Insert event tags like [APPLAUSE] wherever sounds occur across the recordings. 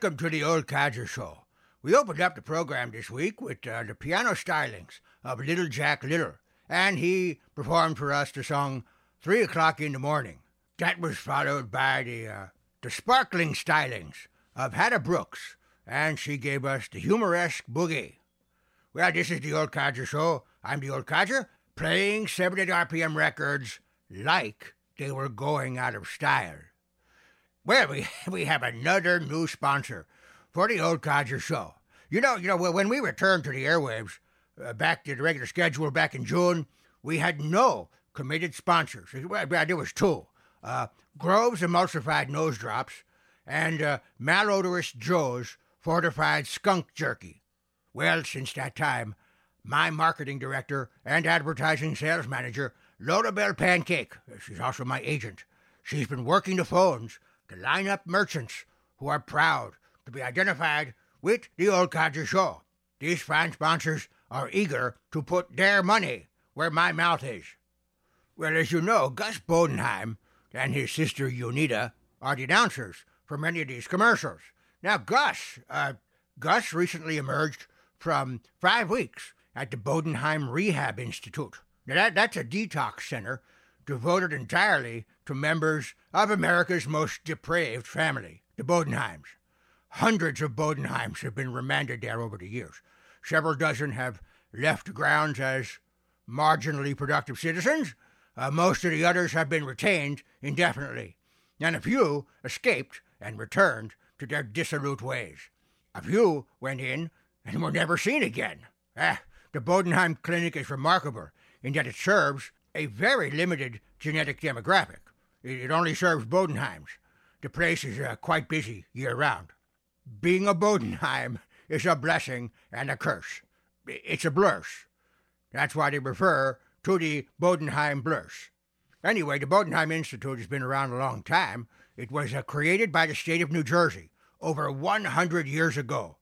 Welcome to the Old Codger Show. We opened up the program this week with uh, the piano stylings of Little Jack Little, and he performed for us the song Three O'Clock in the Morning. That was followed by the, uh, the sparkling stylings of Hadda Brooks, and she gave us the humoresque boogie. Well, this is the Old Codger Show. I'm the Old Codger, playing 70 RPM records like they were going out of style. Well, we, [LAUGHS] we have another new sponsor for the Old Codger Show. You know, you know, when we returned to the airwaves uh, back to the regular schedule back in June, we had no committed sponsors. Well, there was two: uh, Groves Emulsified Nose Drops and uh, Malodorous Joe's Fortified Skunk Jerky. Well, since that time, my marketing director and advertising sales manager, Lola Bell Pancake, she's also my agent, she's been working the phones to line up merchants who are proud to be identified with the Old Codger Show. These fine sponsors are eager to put their money where my mouth is. Well, as you know, Gus Bodenheim and his sister Unita are the announcers for many of these commercials. Now, Gus, uh, Gus recently emerged from five weeks at the Bodenheim Rehab Institute. Now, that, that's a detox center devoted entirely to members of America's most depraved family, the Bodenheims. Hundreds of Bodenheims have been remanded there over the years. Several dozen have left the grounds as marginally productive citizens. Uh, most of the others have been retained indefinitely, and a few escaped and returned to their dissolute ways. A few went in and were never seen again. Ah, the Bodenheim Clinic is remarkable in that it serves a very limited genetic demographic. It only serves Bodenheims. The place is uh, quite busy year round. Being a Bodenheim is a blessing and a curse. It's a blurse. That's why they refer to the Bodenheim blurse. Anyway, the Bodenheim Institute has been around a long time. It was uh, created by the state of New Jersey over 100 years ago,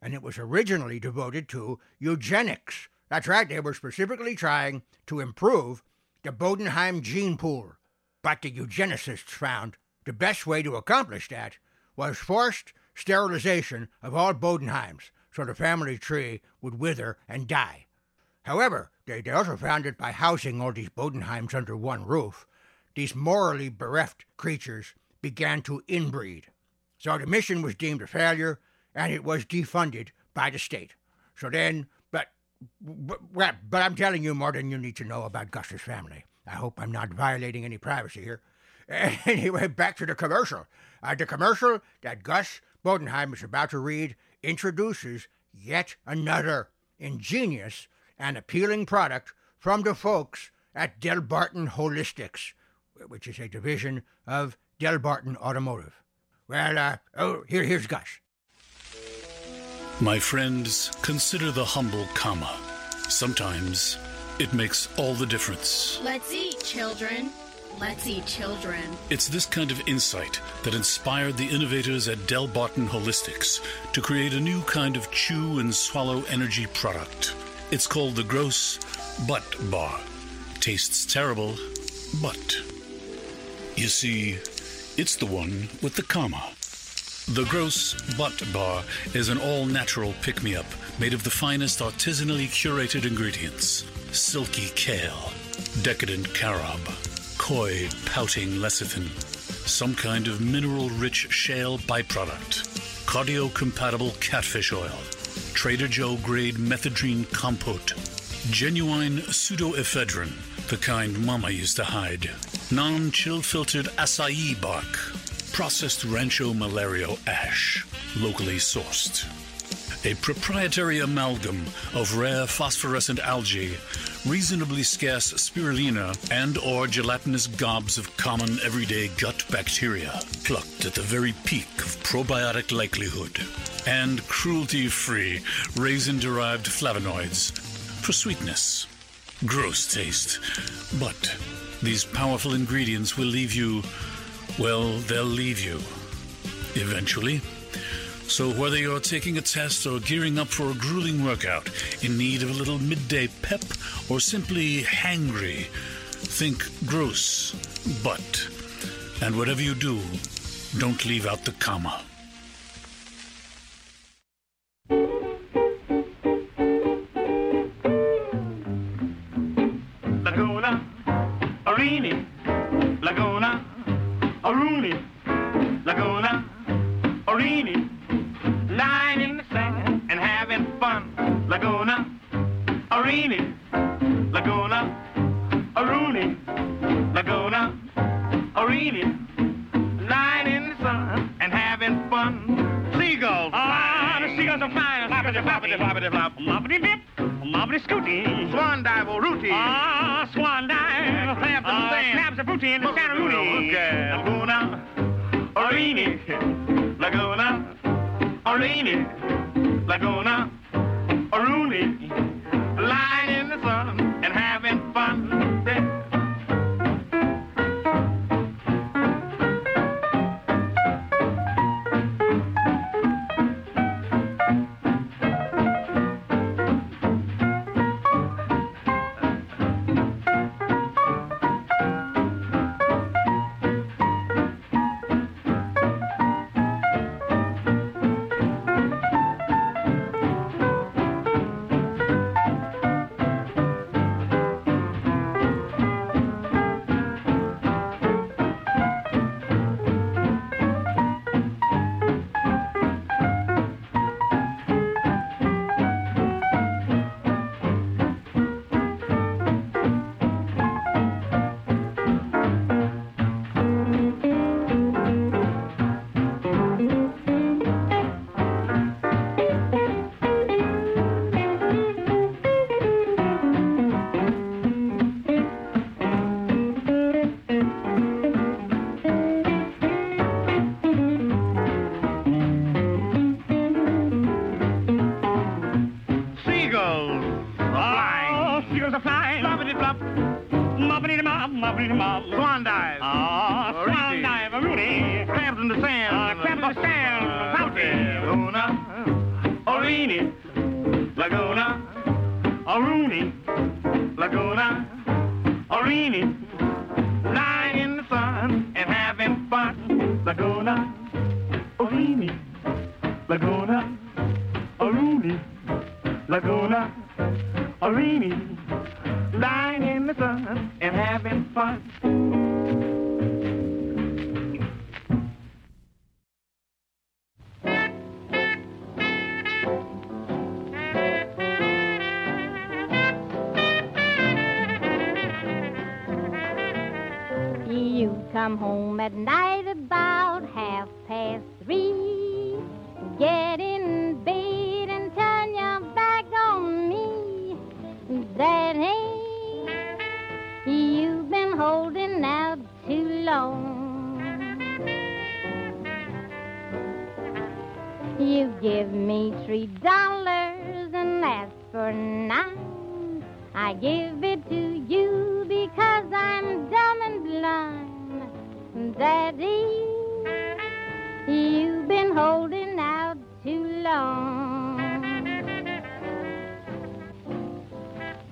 and it was originally devoted to eugenics. That's right, they were specifically trying to improve the Bodenheim gene pool. But the eugenicists found the best way to accomplish that was forced sterilization of all Bodenheims so the family tree would wither and die. However, they, they also found that by housing all these Bodenheims under one roof, these morally bereft creatures began to inbreed. So the mission was deemed a failure, and it was defunded by the state. So then, but, but, I'm telling you more than you need to know about Gus's family. I hope I'm not violating any privacy here. [LAUGHS] Anyway, back to the commercial. Uh, the commercial that Gus Bodenheim is about to read introduces yet another ingenious and appealing product from the folks at Delbarton Holistics, which is a division of Delbarton Automotive. Well, uh, oh, here, here's Gus. My friends, consider the humble comma. Sometimes it makes all the difference. Let's eat, children. Let's eat children. It's this kind of insight that inspired the innovators at Delbarton Holistics to create a new kind of chew and swallow energy product. It's called the Gross Butt Bar. Tastes terrible, but. You see, it's the one with the comma. The Gross Butt Bar is an all natural pick me up made of the finest artisanally curated ingredients. Silky kale, decadent carob, coy, pouting lecithin, some kind of mineral rich shale byproduct, cardio compatible catfish oil, Trader Joe grade methadone compote, genuine pseudoephedrine, the kind Mama used to hide, non chill filtered acai bark, processed Rancho Malario ash, locally sourced. A proprietary amalgam of rare phosphorescent algae, reasonably scarce spirulina, and or gelatinous gobs of common everyday gut bacteria, plucked at the very peak of probiotic likelihood, and cruelty-free raisin-derived flavonoids for sweetness. Gross taste. But these powerful ingredients will leave you, well, they'll leave you. Eventually. So, whether you're taking a test or gearing up for a grueling workout, in need of a little midday pep, or simply hangry, think gross, but. And whatever you do, don't leave out the comma. Floppity, floppity, flop. Moppity bip, moppity scooty. Swan dive, or rooty. Ah, swan dive. Claps and sand. Claps and fruity in the Santa Rooney. Laguna, Orini, Laguna, Orini, Laguna, Rooney,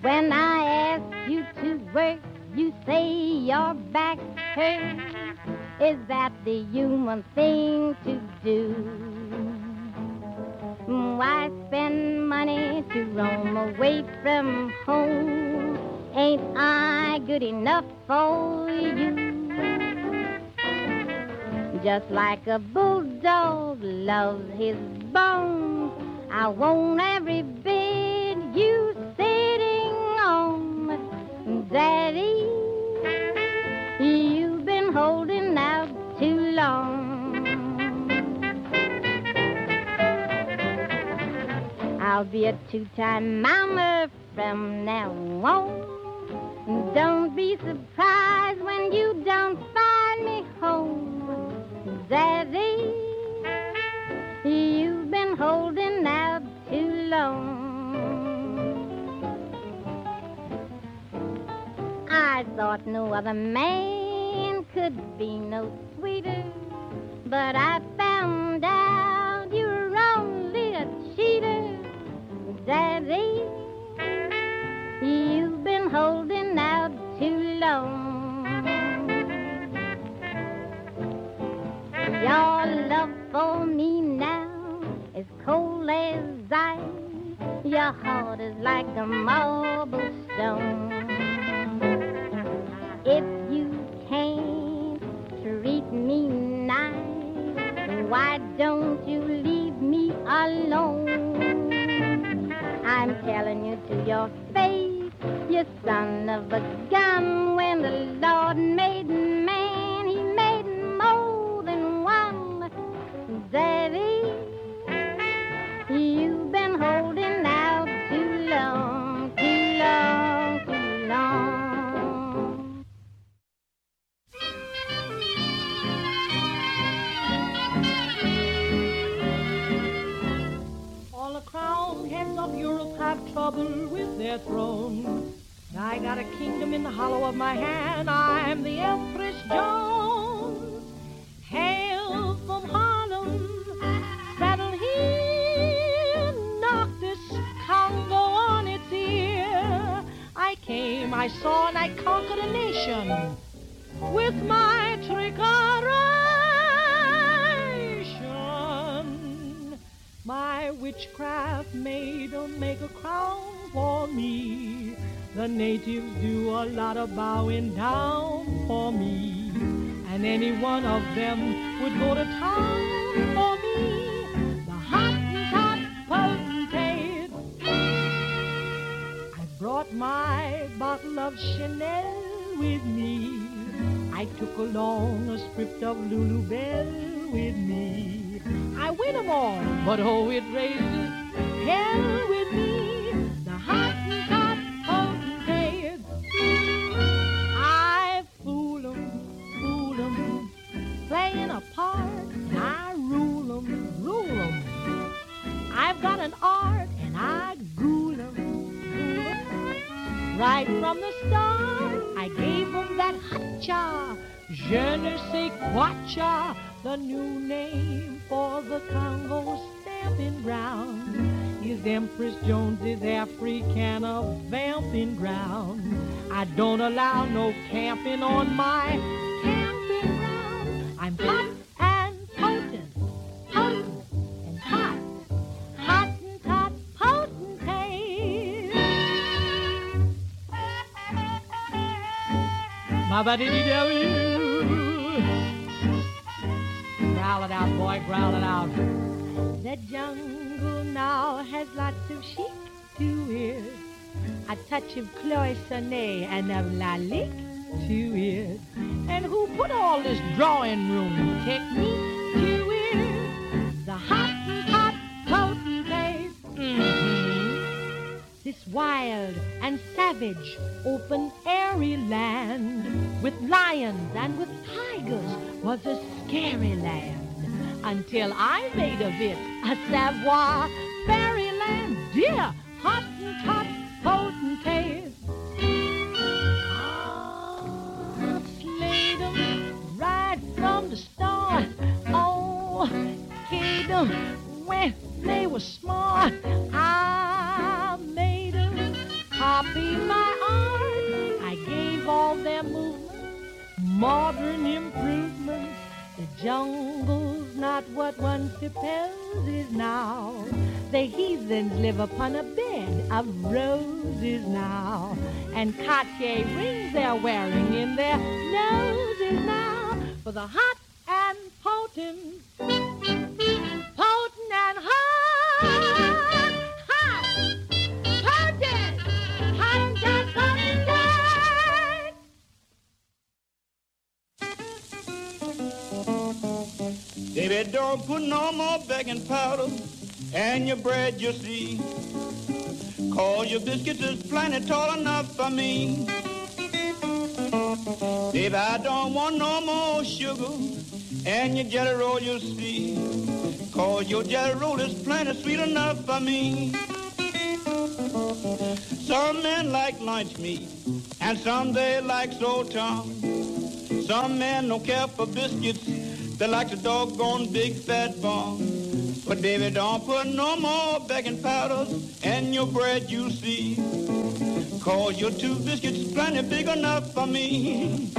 When I ask you to work, you say your back hurts. Is that the human thing to do? Mm, why spend money to roam away from home? Ain't I good enough for you? Just like a bulldog loves his bones, I want every bit Daddy, you've been holding out too long. I'll be a two-time mama from now on. Don't be surprised when you don't find me home. Daddy, you've been holding out too long. I thought no other man could be no sweeter, but I found out you're only a cheater. Daddy, you've been holding out too long. Your love for me now is cold as ice. Your heart is like a marble stone. If you can't treat me nice, why don't you leave me alone? I'm telling you to your face, you son of a gun. When the Lord made man, he made more than one. Davy, you've been holding trouble with their thrones. I got a kingdom in the hollow of my hand. I'm the Empress Jones. Hail from Harlem, settle here, knock this Congo on its ear. I came, I saw, and I conquered a nation with my trickeration. My witchcraft made a make a crown for me. The natives do a lot of bowing down for me. And any one of them would go to town for me. The Hottentot potentate. I brought my bottle of Chanel with me. I took along a script of Lulu Bell with me. I win 'em all, but oh, it raises hell with me. The Hottentot potentate. I fool 'em, fool 'em, playing a part, I rule 'em, rule 'em. I've got an art, and I ghoul 'em, ghoul 'em. Right from the start, I gave 'em that hotcha, je ne sais quacha, the new name for the Congo stamping ground. Is Empress Jones's Africana vamping ground. I don't allow no camping on my camping ground. I'm hot and potent, potent and hot, hot and tot potentate. Growl it out, boy, growl it out. The jungle now has lots of chic to it. A touch of cloisonne and of lalique to it. And who put all this drawing room technique to it? The hot hot potentate. Mhm. This wild and savage open airy land with lions and with tigers was a scary land until I made of it a Savoy fairyland. Dear Hottentot potentate. Ah, slayed 'em right from the start. Oh, 'em when they were smart. I made 'em copy my art. I gave all their movements modern improvements. The jungle's not what one supposes now. The heathens live upon a bed of roses now. And Cartier rings they're wearing in their noses now. For the hot and potent, potent and hot, Baby, don't put no more baking powder and your bread you see. Cause your biscuits is plenty tall enough for me. Baby, I don't want no more sugar and your jelly roll you see. Cause your jelly roll is plenty sweet enough for me. Some men like lunch meat and some they like sultan. Some men don't care for biscuits, they like the doggone big fat bun. But baby, don't put no more baking powders in your bread you see. Cause your two biscuits plenty big enough for me.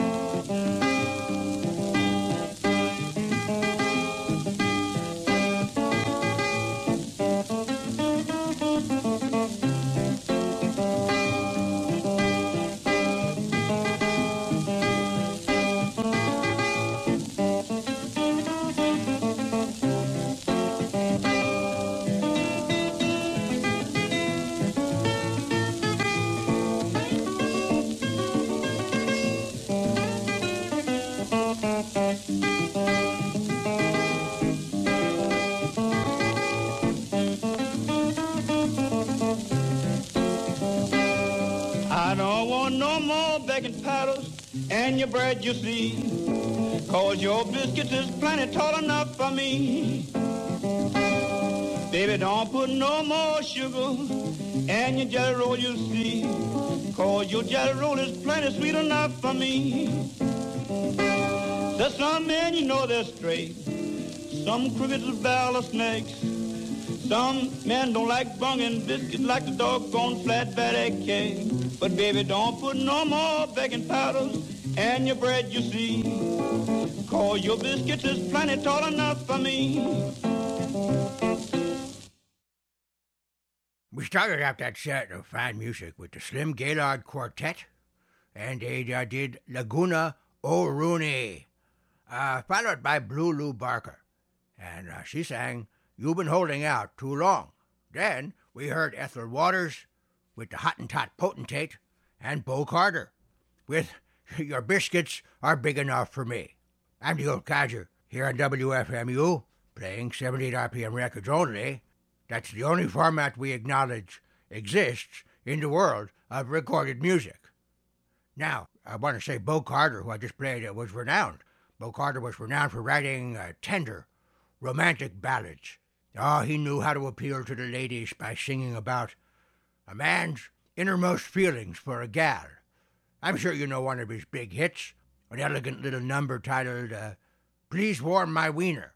Bread you see. Cause your biscuits is plenty tall enough for me. Baby, don't put no more sugar in your jelly roll you see. Cause your jelly roll is plenty sweet enough for me. There's some men you know they're straight. Some crooked as barrel of snakes. Some men don't like bunging biscuits like the doggone flatbed egg cake. But baby, don't put no more baking powders in your bread, you see. Cause your biscuits is plenty tall enough for me. We started out that set of fine music with the Slim Gaillard Quartet, and they uh, did Laguna O'Rooney, uh, followed by Blue Lu Barker. And uh, she sang You've Been Holding Out Too Long. Then we heard Ethel Waters with the Hottentot Potentate, and Bo Carter with Your Biscuits Are Big Enough for Me. I'm the old codger here on WFMU, playing 78 RPM records only. That's the only format we acknowledge exists in the world of recorded music. Now, I want to say Bo Carter, who I just played, uh, was renowned. Bo Carter was renowned for writing uh, tender, romantic ballads. Oh, he knew how to appeal to the ladies by singing about a man's innermost feelings for a gal. I'm sure you know one of his big hits, an elegant little number titled uh, Please Warm My Wiener.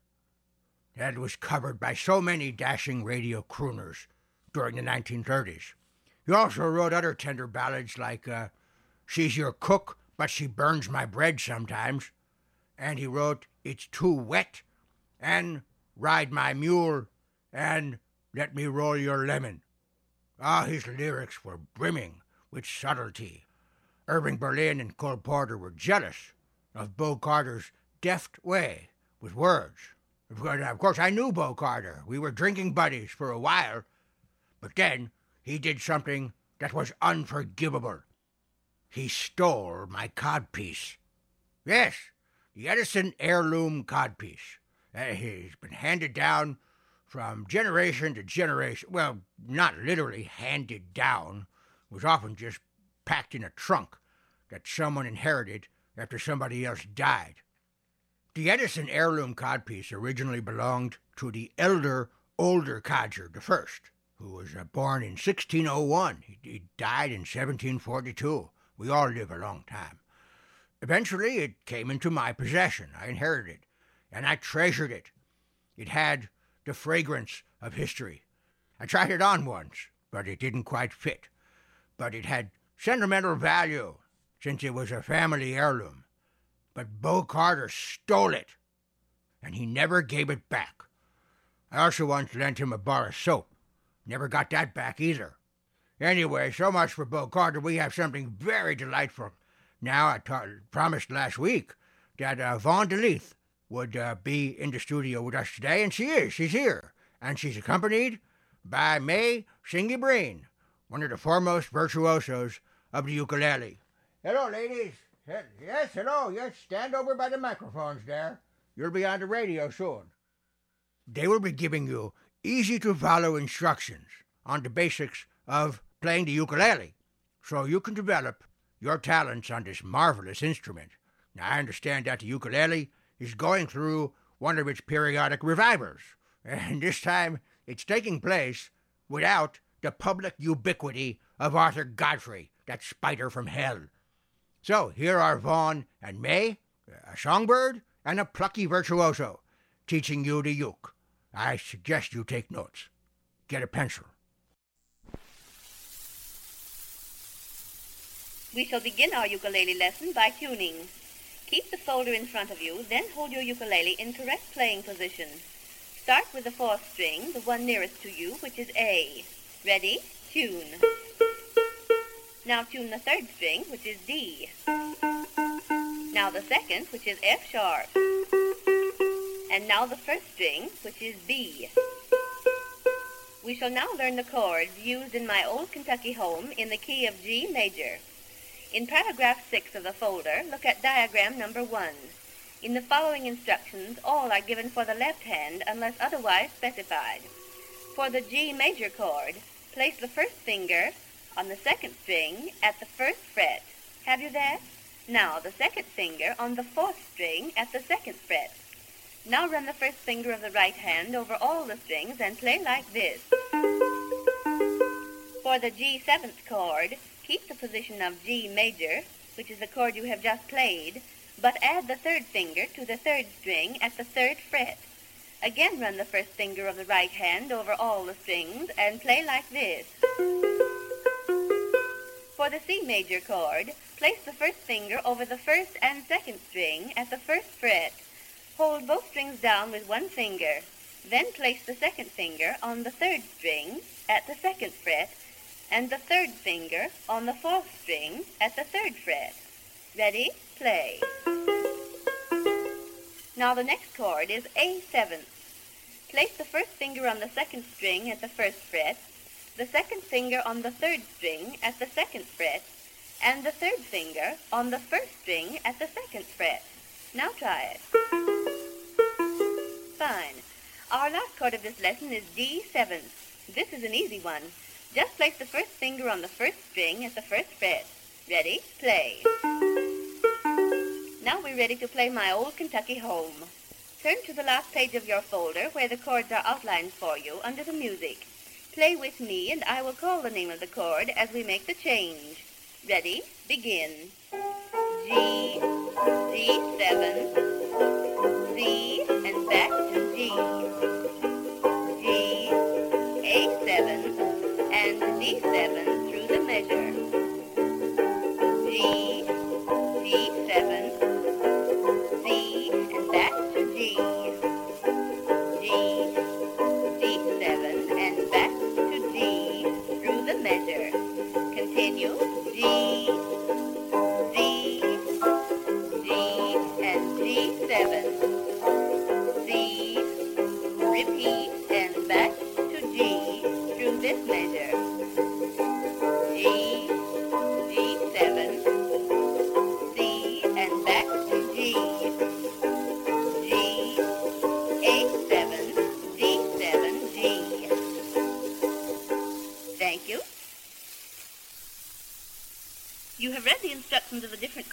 That was covered by so many dashing radio crooners during the 1930s. He also wrote other tender ballads like uh, She's Your Cook, but She Burns My Bread Sometimes. And he wrote It's Too Wet, and Ride My Mule, and Let Me Roll Your Lemon. Ah, his lyrics were brimming with subtlety. Irving Berlin and Cole Porter were jealous of Bo Carter's deft way with words. Of course, I knew Bo Carter. We were drinking buddies for a while. But then he did something that was unforgivable. He stole my codpiece. Yes, the Edison heirloom codpiece. Uh, he's been handed down from generation to generation. Well, not literally handed down. It was often just packed in a trunk that someone inherited after somebody else died. The Edison heirloom codpiece originally belonged to the elder, older codger, the first, who was uh, born in 1601. He, he died in 1742. We all live a long time. Eventually, it came into my possession. I inherited it, and I treasured it. It had the fragrance of history. I tried it on once, but it didn't quite fit. But it had sentimental value, since it was a family heirloom but Bo Carter stole it, and he never gave it back. I also once lent him a bar of soap. Never got that back either. Anyway, so much for Bo Carter. We have something very delightful. Now, I promised last week that uh, Vaughn DeLeith would uh, be in the studio with us today, and she is. She's here. And she's accompanied by May Singhi Breen, one of the foremost virtuosos of the ukulele. Hello, ladies. Yes, hello. Yes, stand over by the microphones there. You'll be on the radio soon. They will be giving you easy to follow instructions on the basics of playing the ukulele so you can develop your talents on this marvelous instrument. Now, I understand that the ukulele is going through one of its periodic revivals, [LAUGHS] and this time it's taking place without the public ubiquity of Arthur Godfrey, that spider from hell. So here are Vaughn and May, a songbird and a plucky virtuoso, teaching you the uke. I suggest you take notes. Get a pencil. We shall begin our ukulele lesson by tuning. Keep the folder in front of you, then hold your ukulele in correct playing position. Start with the fourth string, the one nearest to you, which is A. Ready? Tune. Now tune the third string, which is D. Now the second, which is F sharp. And now the first string, which is B. We shall now learn the chords used in my old Kentucky home in the key of G major. In paragraph 6 of the folder, look at diagram number 1. In the following instructions, all are given for the left hand unless otherwise specified. For the G major chord, place the first finger on the second string at the first fret, Have you that? Now the second finger on the fourth string at the second fret. Now run the first finger of the right hand over all the strings and play like this. For the G seventh chord, keep the position of G major, which is the chord you have just played, but add the third finger to the third string at the third fret. Again run the first finger of the right hand over all the strings and play like this. For the C major chord, place the first finger over the first and second string at the first fret. Hold both strings down with one finger. Then place the second finger on the third string at the second fret and the third finger on the fourth string at the third fret. Ready? Play. Now the next chord is A7. Place the first finger on the second string at the first fret, the second finger on the third string at the second fret, and the third finger on the first string at the second fret. Now try it. Fine. Our last chord of this lesson is D7. This is an easy one. Just place the first finger on the first string at the first fret. Ready? Play. Now we're ready to play My Old Kentucky Home. Turn to the last page of your folder where the chords are outlined for you under the music. Play with me and I will call the name of the chord as we make the change. Ready? Begin. G, D7, C, and back to G. G, A7, and D7 through the measure. G,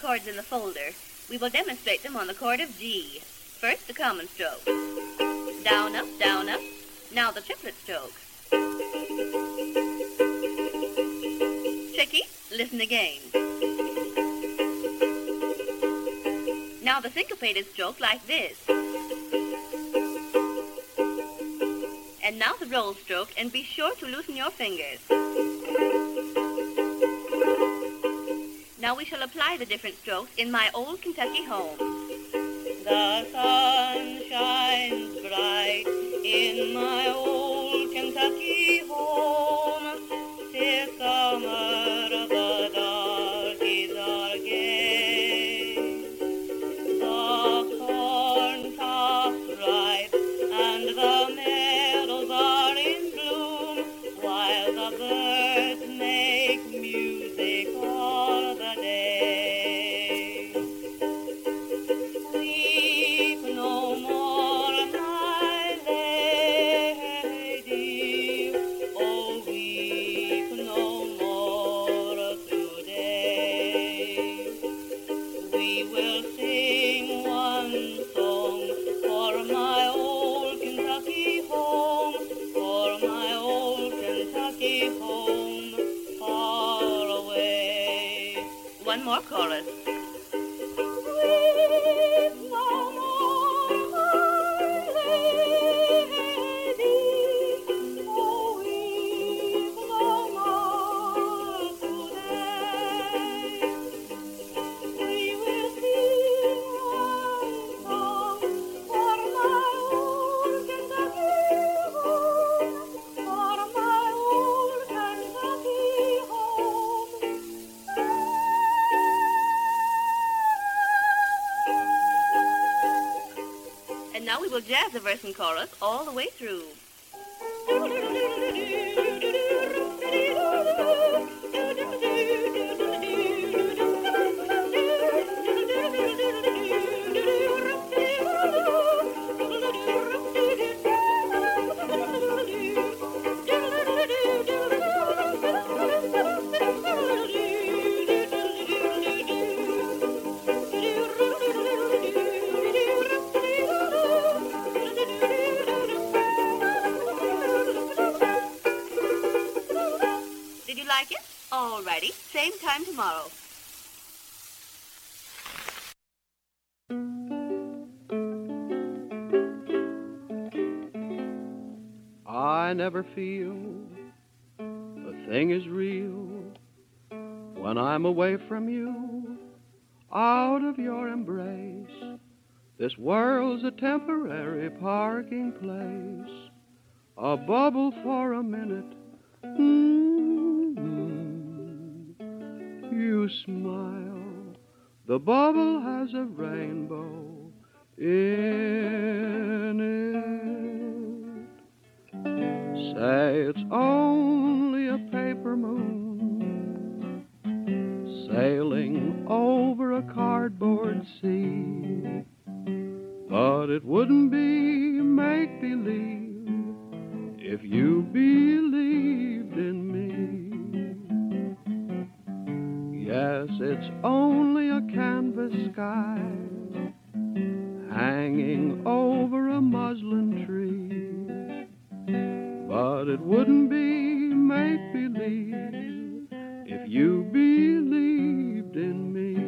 chords in the folder. We will demonstrate them on the chord of G. First, the common stroke. Down, up, down, up. Now the triplet stroke. Tricky? Listen again. Now the syncopated stroke like this. And now the roll stroke, and be sure to loosen your fingers. Now we shall apply the different strokes in my old Kentucky home. The sun shines bright in my old tomorrow. I never feel the thing is real when I'm away from you, out of your embrace. This world's a temporary parking place, a bubble for a minute. Mm-hmm. You smile, the bubble has a rainbow in it. Say it's only a paper moon sailing over a cardboard sea. But it wouldn't be make believe if you believed in me. Yes, it's only a canvas sky hanging over a muslin tree. But it wouldn't be make believe if you believed in me.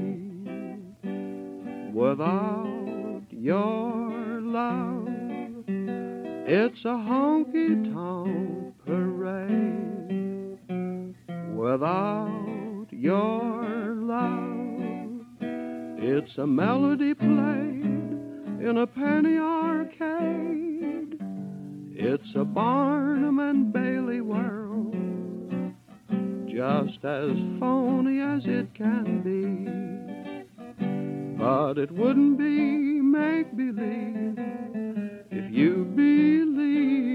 Without your love, it's a honky tonk parade. Without your love, it's a melody played in a penny arcade. It's a Barnum and Bailey world, just as phony as it can be. But it wouldn't be make believe if you believed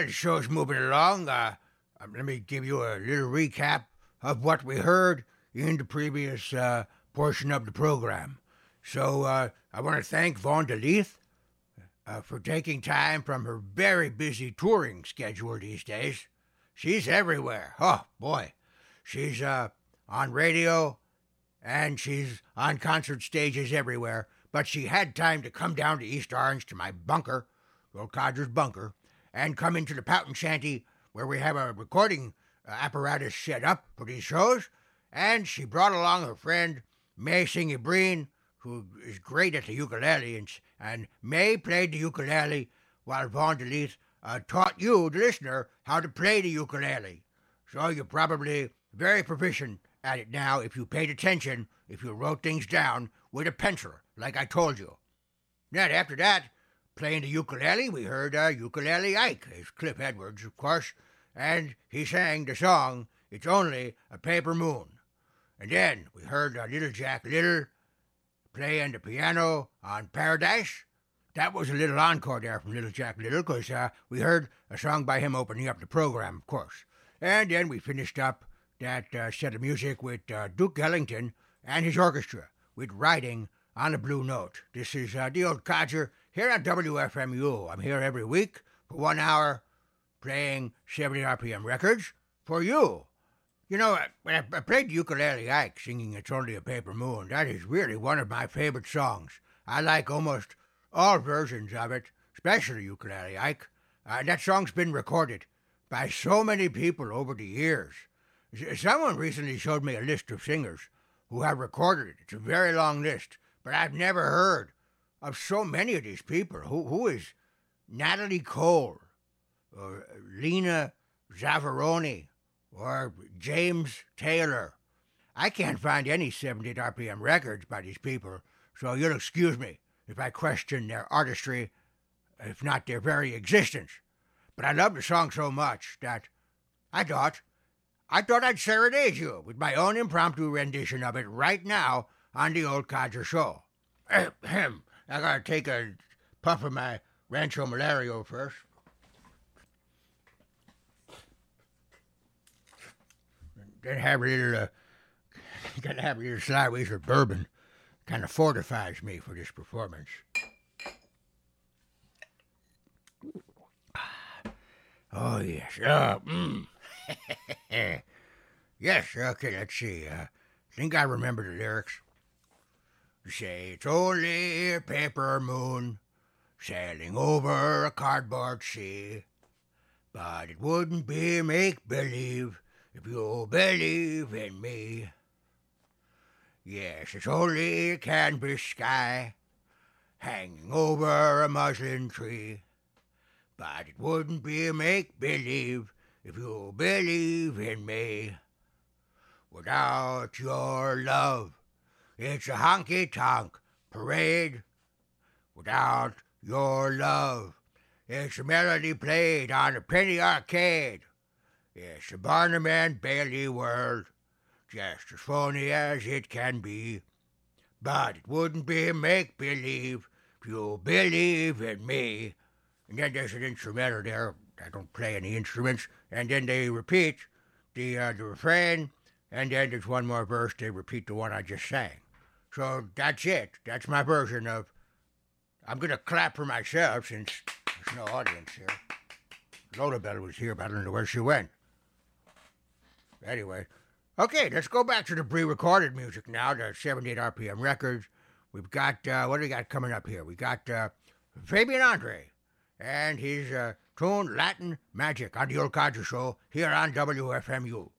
Well, the show's moving along. Uh, um, let me give you a little recap of what we heard in the previous uh, portion of the program. So uh, I want to thank Vaughn DeLeith uh, for taking time from her very busy touring schedule these days. She's everywhere. Oh, boy. She's uh, on radio and she's on concert stages everywhere. But she had time to come down to East Orange to my bunker, old Codger's bunker, and come into the Poutin Shanty where we have a recording uh, apparatus set up for these shows. And she brought along her friend May Singhi Breen, who is great at the ukulele, and, and May played the ukulele while Vaughn DeLeith uh, taught you, the listener, how to play the ukulele. So you're probably very proficient at it now if you paid attention, if you wrote things down with a pencil, like I told you. Then after that, playing the ukulele, we heard uh, Ukulele Ike, is Cliff Edwards, of course, and he sang the song It's Only a Paper Moon. And then we heard uh, Little Jack Little playing the piano on Paradise. That was a little encore there from Little Jack Little, because uh, we heard a song by him opening up the program, of course. And then we finished up that uh, set of music with uh, Duke Ellington and his orchestra with Riding on a Blue Note. This is uh, the old codger here on WFMU. I'm here every week for one hour playing 70 RPM records for you. You know, when I, I played Ukulele Ike singing It's Only a Paper Moon, that is really one of my favorite songs. I like almost all versions of it, especially Ukulele Ike. Uh, that song's been recorded by so many people over the years. Someone recently showed me a list of singers who have recorded it. It's a very long list, but I've never heard of so many of these people. Who, who is Natalie Cole, or Lena Zavaroni, or James Taylor? I can't find any 70 RPM records by these people, so you'll excuse me if I question their artistry, if not their very existence. But I love the song so much that I thought I thought I'd serenade you with my own impromptu rendition of it right now on the old Codger Show. Ahem. I gotta take a puff of my Rancho Malario first. Then have a little, uh, [LAUGHS] gotta have a little slideways of bourbon. Kind of fortifies me for this performance. Oh, yes. Oh, mm. [LAUGHS] yes, okay, let's see. Uh, I think I remember the lyrics. Say it's only a paper moon sailing over a cardboard sea. But it wouldn't be make believe if you believe in me. Yes, it's only a canvas sky hanging over a muslin tree. But it wouldn't be make believe if you believe in me. Without your love, it's a honky tonk parade. Without your love, it's a melody played on a penny arcade. It's a Barnum and Bailey world, just as phony as it can be. But it wouldn't be make believe if you believe in me. And then there's an instrumental there. I don't play any instruments. And then they repeat the uh, the refrain, and then there's one more verse. They repeat the one I just sang. So that's it. That's my version of. I'm gonna clap for myself since there's no audience here. Lola Bell was here, but I don't know where she went. Anyway, okay, let's go back to the pre-recorded music now. The 78 RPM records. We've got uh, what do we got coming up here? We got uh, Fabian Andre and his uh, tune Latin Magic on the Old Codger Show here on WFMU.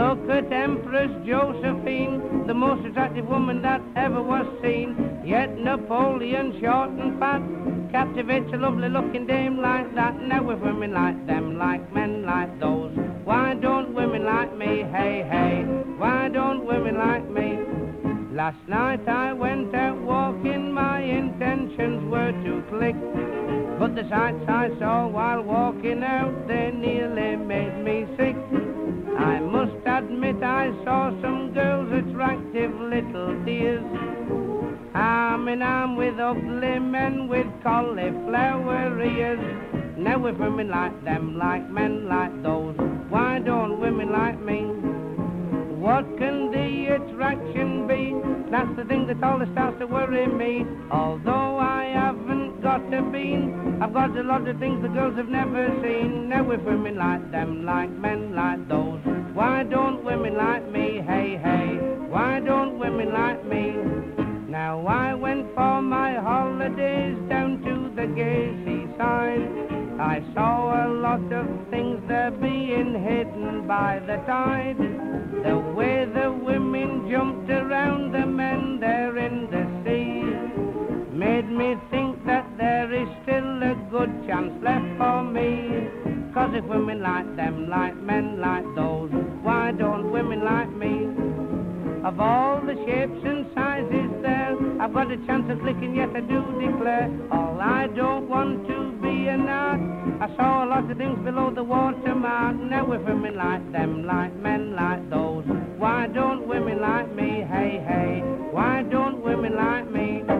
Look at Empress Josephine, the most attractive woman that ever was seen. Yet Napoleon, short and fat, captivates a lovely looking dame like that. Now if women like them, like men like those, why don't women like me? Hey, hey, why don't women like me? Last night I went out walking, my intentions were to click. But the sights I saw while walking out, they nearly made me sick. I must admit I saw some girls, attractive little dears, arm in arm with ugly men with cauliflower ears. Now if women like them, like men like those, why don't women like me? What can the attraction be? That's the thing that always starts to worry me. Although I haven't got a bean, I've got a lot of things the girls have never seen. Now if women like them, like men like those, why don't women like me? Hey, hey, why don't women like me? Now I went for my holidays down to the gay seaside. I saw a lot of things there being hidden by the tide. The way the women jumped around the men there in the sea made me think that there is still a good chance left for me. Cause if women like them, like men like those, why don't women like me? Of all the shapes and sizes there, I've got a chance of clicking, yet I do declare, all I don't want to be a narc. I saw a lot of things below the water watermark. Now if women like them, like men like those, why don't women like me? Hey, hey, why don't women like me?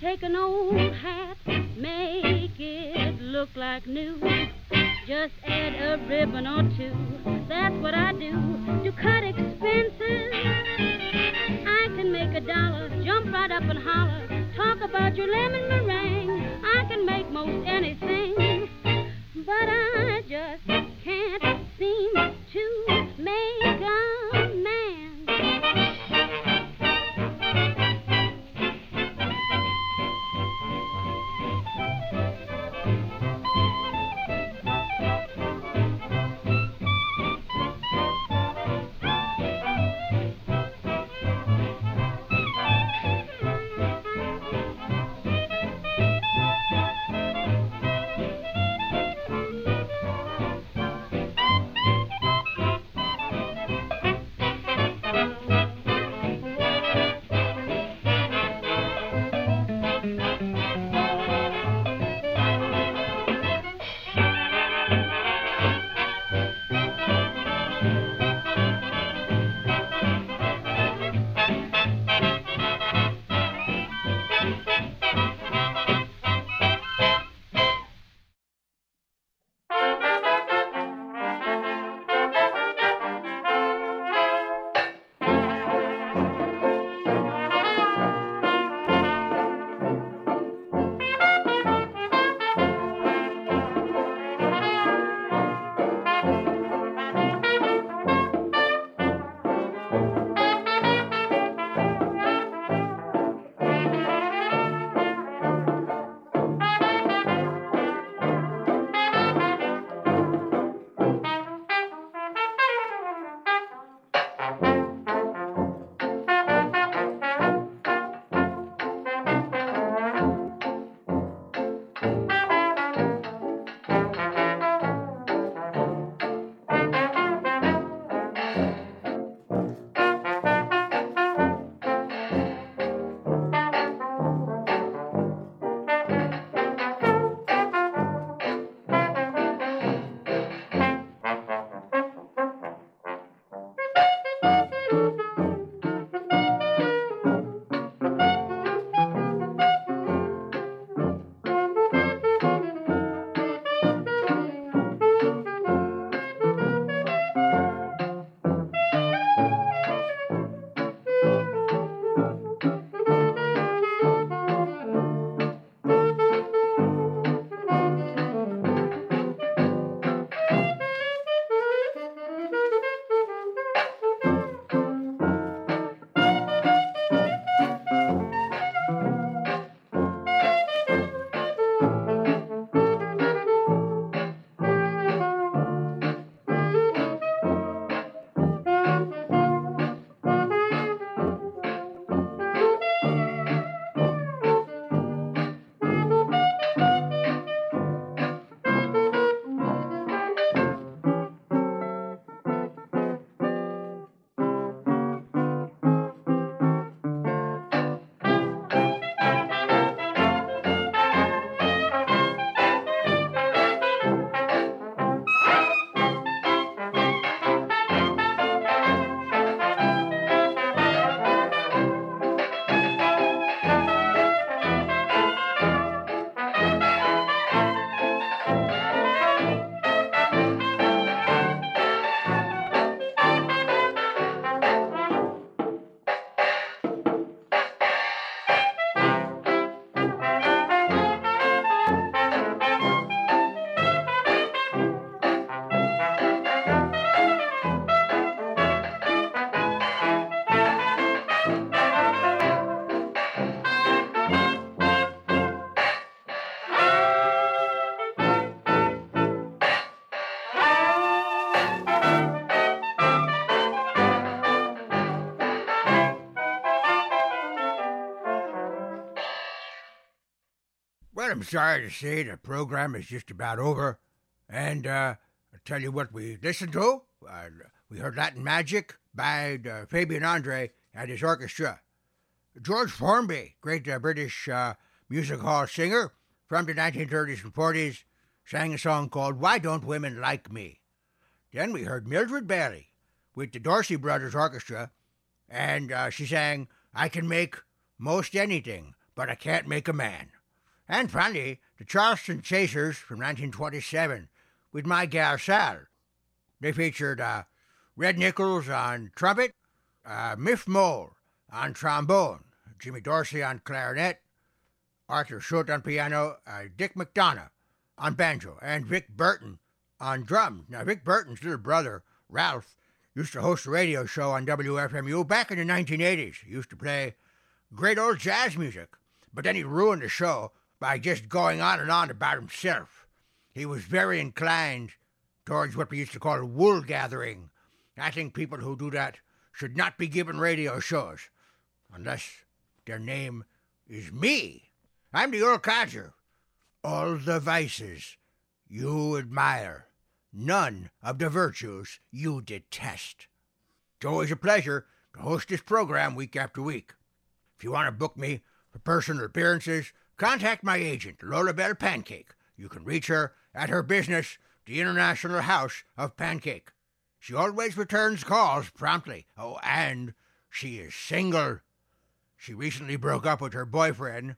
Take an old hat, make it look like new. Just add a ribbon or two. That's what I do to cut expenses. I can make a dollar jump right up and holler. Talk about your lemon meringue. I can make most anything, but I just I'm sorry to say the program is just about over. And uh, I'll tell you what we listened to. Uh, we heard Latin Magic by uh, Fabian Andre and his orchestra. George Formby, great uh, British uh, music hall singer from the 1930s and 40s, sang a song called Why Don't Women Like Me? Then we heard Mildred Bailey with the Dorsey Brothers Orchestra, and uh, she sang I Can Make Most Anything, but I Can't Make a Man. And finally, the Charleston Chasers from 1927 with My Gal Sal. They featured uh, Red Nichols on trumpet, uh, Miff Mole on trombone, Jimmy Dorsey on clarinet, Arthur Schutt on piano, uh, Dick McDonough on banjo, and Vic Berton on drums. Now, Vic Berton's little brother, Ralph, used to host a radio show on WFMU back in the 1980s. He used to play great old jazz music, but then he ruined the show by just going on and on about himself. He was very inclined towards what we used to call wool gathering. I think people who do that should not be given radio shows unless their name is me. I'm the old codger. All the vices you admire, none of the virtues you detest. It's always a pleasure to host this program week after week. If you want to book me for personal appearances, contact my agent, Lola Bell Pancake. You can reach her at her business, the International House of Pancake. She always returns calls promptly. Oh, and she is single. She recently broke up with her boyfriend,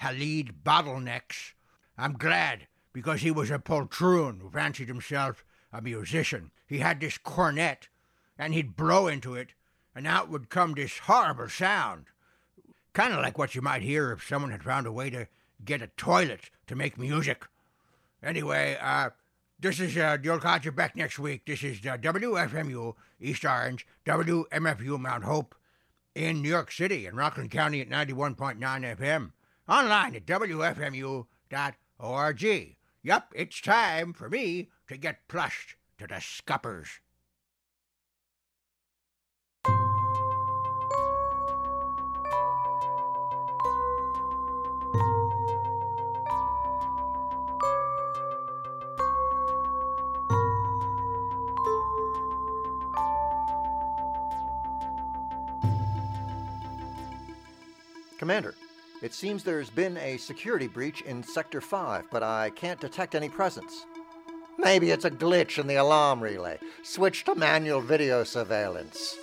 Halid Bottlenecks. I'm glad, because he was a poltroon who fancied himself a musician. He had this cornet, and he'd blow into it, and out would come this horrible sound. Kind of like what you might hear if someone had found a way to get a toilet to make music. Anyway, uh, this is uh, the old codger back next week. This is uh, WFMU East Orange, WMFU Mount Hope in New York City and Rockland County at 91.9 FM. Online at WFMU.org. Yup, it's time for me to get plushed to the scuppers. Commander, it seems there's been a security breach in Sector 5, but I can't detect any presence. Maybe it's a glitch in the alarm relay. Switch to manual video surveillance.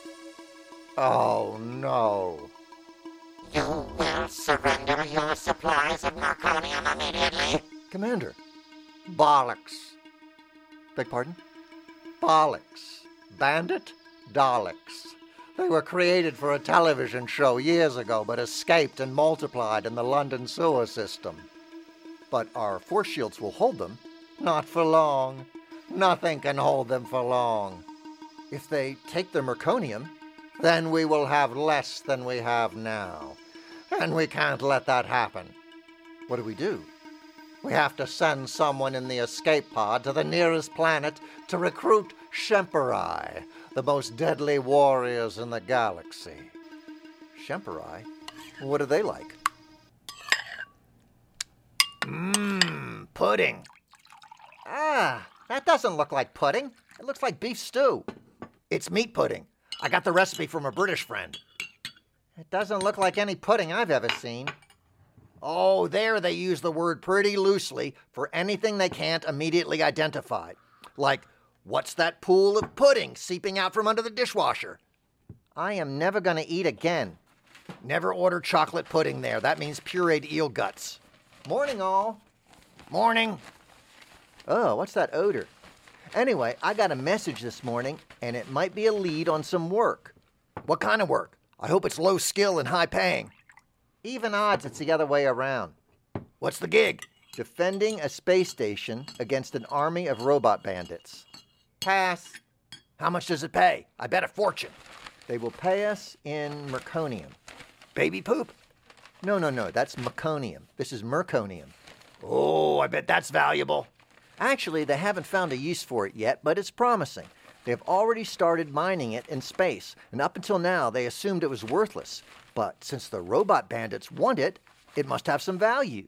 Oh no. You will surrender your supplies of merconium immediately. Commander. Bollocks. Beg pardon? Bollocks. Bandit? Daleks. They were created for a television show years ago, but escaped and multiplied in the London sewer system. But our force shields will hold them. Not for long. Nothing can hold them for long. If they take the merconium, then we will have less than we have now. And we can't let that happen. What do we do? We have to send someone in the escape pod to the nearest planet to recruit Shemperai, the most deadly warriors in the galaxy. Shemperai? What are they like? Mmm, pudding. Ah, that doesn't look like pudding. It looks like beef stew. It's meat pudding. I got the recipe from a British friend. It doesn't look like any pudding I've ever seen. Oh, there they use the word pretty loosely for anything they can't immediately identify. Like, what's that pool of pudding seeping out from under the dishwasher? I am never going to eat again. Never order chocolate pudding there. That means pureed eel guts. Morning, all. Morning. Oh, what's that odor? Anyway, I got a message this morning, and it might be a lead on some work. What kind of work? I hope it's low skill and high paying. Even odds it's the other way around. What's the gig? Defending a space station against an army of robot bandits. Pass. How much does it pay? I bet a fortune. They will pay us in merconium. Baby poop? No, no, no. That's meconium. This is merconium. Oh, I bet that's valuable. Actually, they haven't found a use for it yet, but it's promising. They have already started mining it in space, and up until now they assumed it was worthless. But since the robot bandits want it, it must have some value.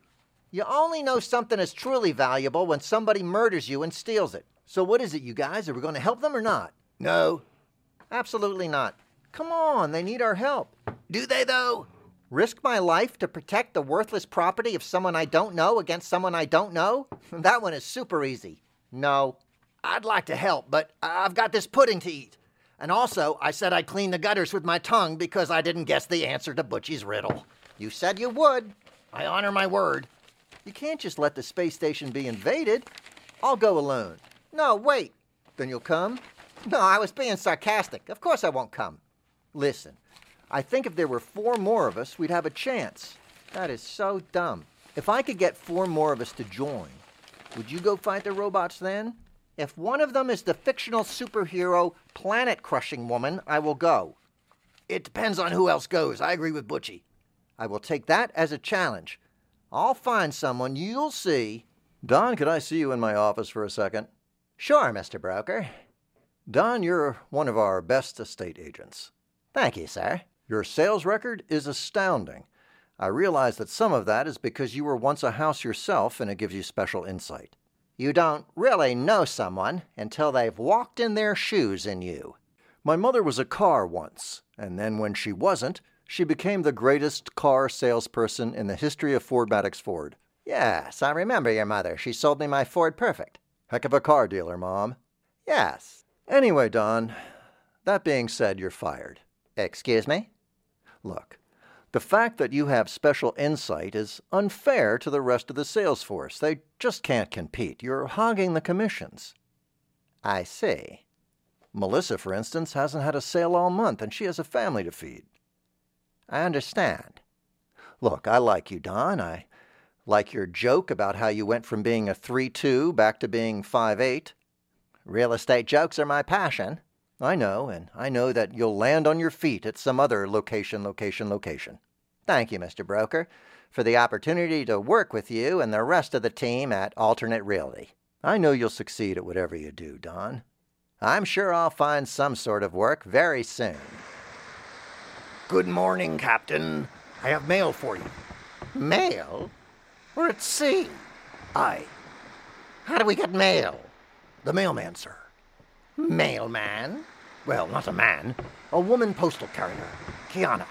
You only know something is truly valuable when somebody murders you and steals it. So, what is it, you guys? Are we going to help them or not? No. Absolutely not. Come on, they need our help. Do they, though? Risk my life to protect the worthless property of someone I don't know against someone I don't know? [LAUGHS] That one is super easy. No. I'd like to help, but I've got this pudding to eat. And also, I said I'd clean the gutters with my tongue because I didn't guess the answer to Butchie's riddle. You said you would. I honor my word. You can't just let the space station be invaded. I'll go alone. No, wait. Then you'll come? No, I was being sarcastic. Of course I won't come. Listen, I think if there were four more of us, we'd have a chance. That is so dumb. If I could get four more of us to join, would you go fight the robots then? If one of them is the fictional superhero planet crushing woman, I will go. It depends on who else goes. I agree with Butchie. I will take that as a challenge. I'll find someone, you'll see. Don, could I see you in my office for a second? Sure, Mr. Broker. Don, you're one of our best estate agents. Thank you, sir. Your sales record is astounding. I realize that some of that is because you were once a house yourself and it gives you special insight. You don't really know someone until they've walked in their shoes in you. My mother was a car once, and then when she wasn't, she became the greatest car salesperson in the history of Ford Madox Ford. Yes, I remember your mother. She sold me my Ford Perfect. Heck of a car dealer, Mom. Yes. Anyway, Don, that being said, you're fired. Excuse me? Look, the fact that you have special insight is unfair to the rest of the sales force. They just can't compete. You're hogging the commissions. I see. Melissa, for instance, hasn't had a sale all month, and she has a family to feed. I understand. Look, I like you, Don. I like your joke about how you went from being a 3 2 back to being 5 8. Real estate jokes are my passion. I know, and I know that you'll land on your feet at some other location, location, location. Thank you, Mr. Broker, for the opportunity to work with you and the rest of the team at Alternate Realty. I know you'll succeed at whatever you do, Don. I'm sure I'll find some sort of work very soon. Good morning, Captain. I have mail for you. Mail? We're at sea. Aye. How do we get mail? The mailman, sir. Mailman? Well, not a man. A woman postal carrier. Kiana.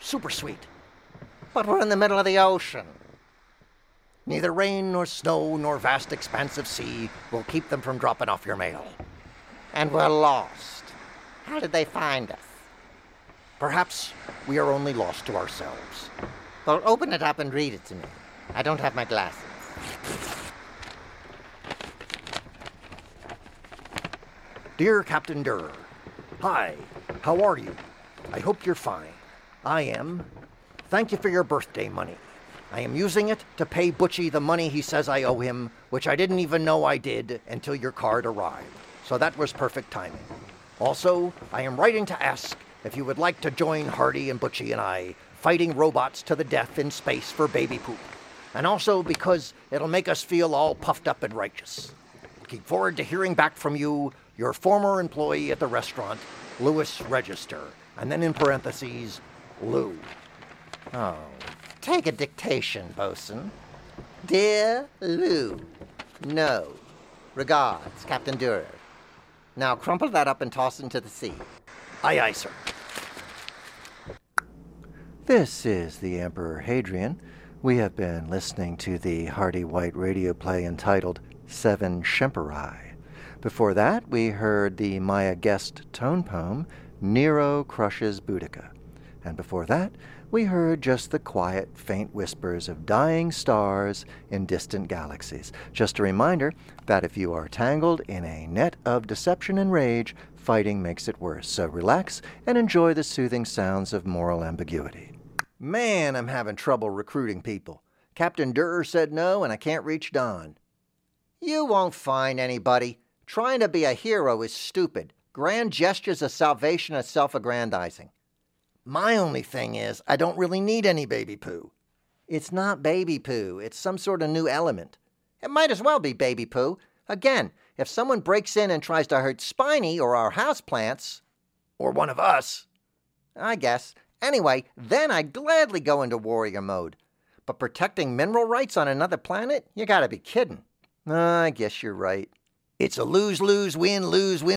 Super sweet. But we're in the middle of the ocean. Neither rain nor snow nor vast expanse of sea will keep them from dropping off your mail. And we're lost. How did they find us? Perhaps we are only lost to ourselves. Well, open it up and read it to me. I don't have my glasses. Dear Captain Durer, Hi, how are you? I hope you're fine. I am. Thank you for your birthday money. I am using it to pay Butchie the money he says I owe him, which I didn't even know I did until your card arrived. So that was perfect timing. Also, I am writing to ask if you would like to join Hardy and Butchie and I fighting robots to the death in space for baby poop. And also because it'll make us feel all puffed up and righteous. Looking forward to hearing back from you, your former employee at the restaurant, Lewis Register. And then in parentheses, Lou. Oh, take a dictation, bosun. Dear Lou, no. Regards, Captain Durer. Now crumple that up and toss it into the sea. Aye, aye, sir. This is the Emperor Hadrian. We have been listening to the Hardy White radio play entitled Seven Shemperai. Before that, we heard the Maya Guest tone poem, Nero Crushes Boudica. And before that, we heard just the quiet, faint whispers of dying stars in distant galaxies. Just a reminder that if you are tangled in a net of deception and rage, fighting makes it worse. So relax and enjoy the soothing sounds of moral ambiguity. Man, I'm having trouble recruiting people. Captain Durer said no, and I can't reach Don. You won't find anybody. Trying to be a hero is stupid. Grand gestures of salvation are self aggrandizing. My only thing is, I don't really need any baby poo. It's not baby poo, it's some sort of new element. It might as well be baby poo. Again, if someone breaks in and tries to hurt Spiny or our houseplants, or one of us, I guess. Anyway, then I'd gladly go into warrior mode. But protecting mineral rights on another planet? You gotta be kidding. I guess you're right. It's a lose lose win lose win.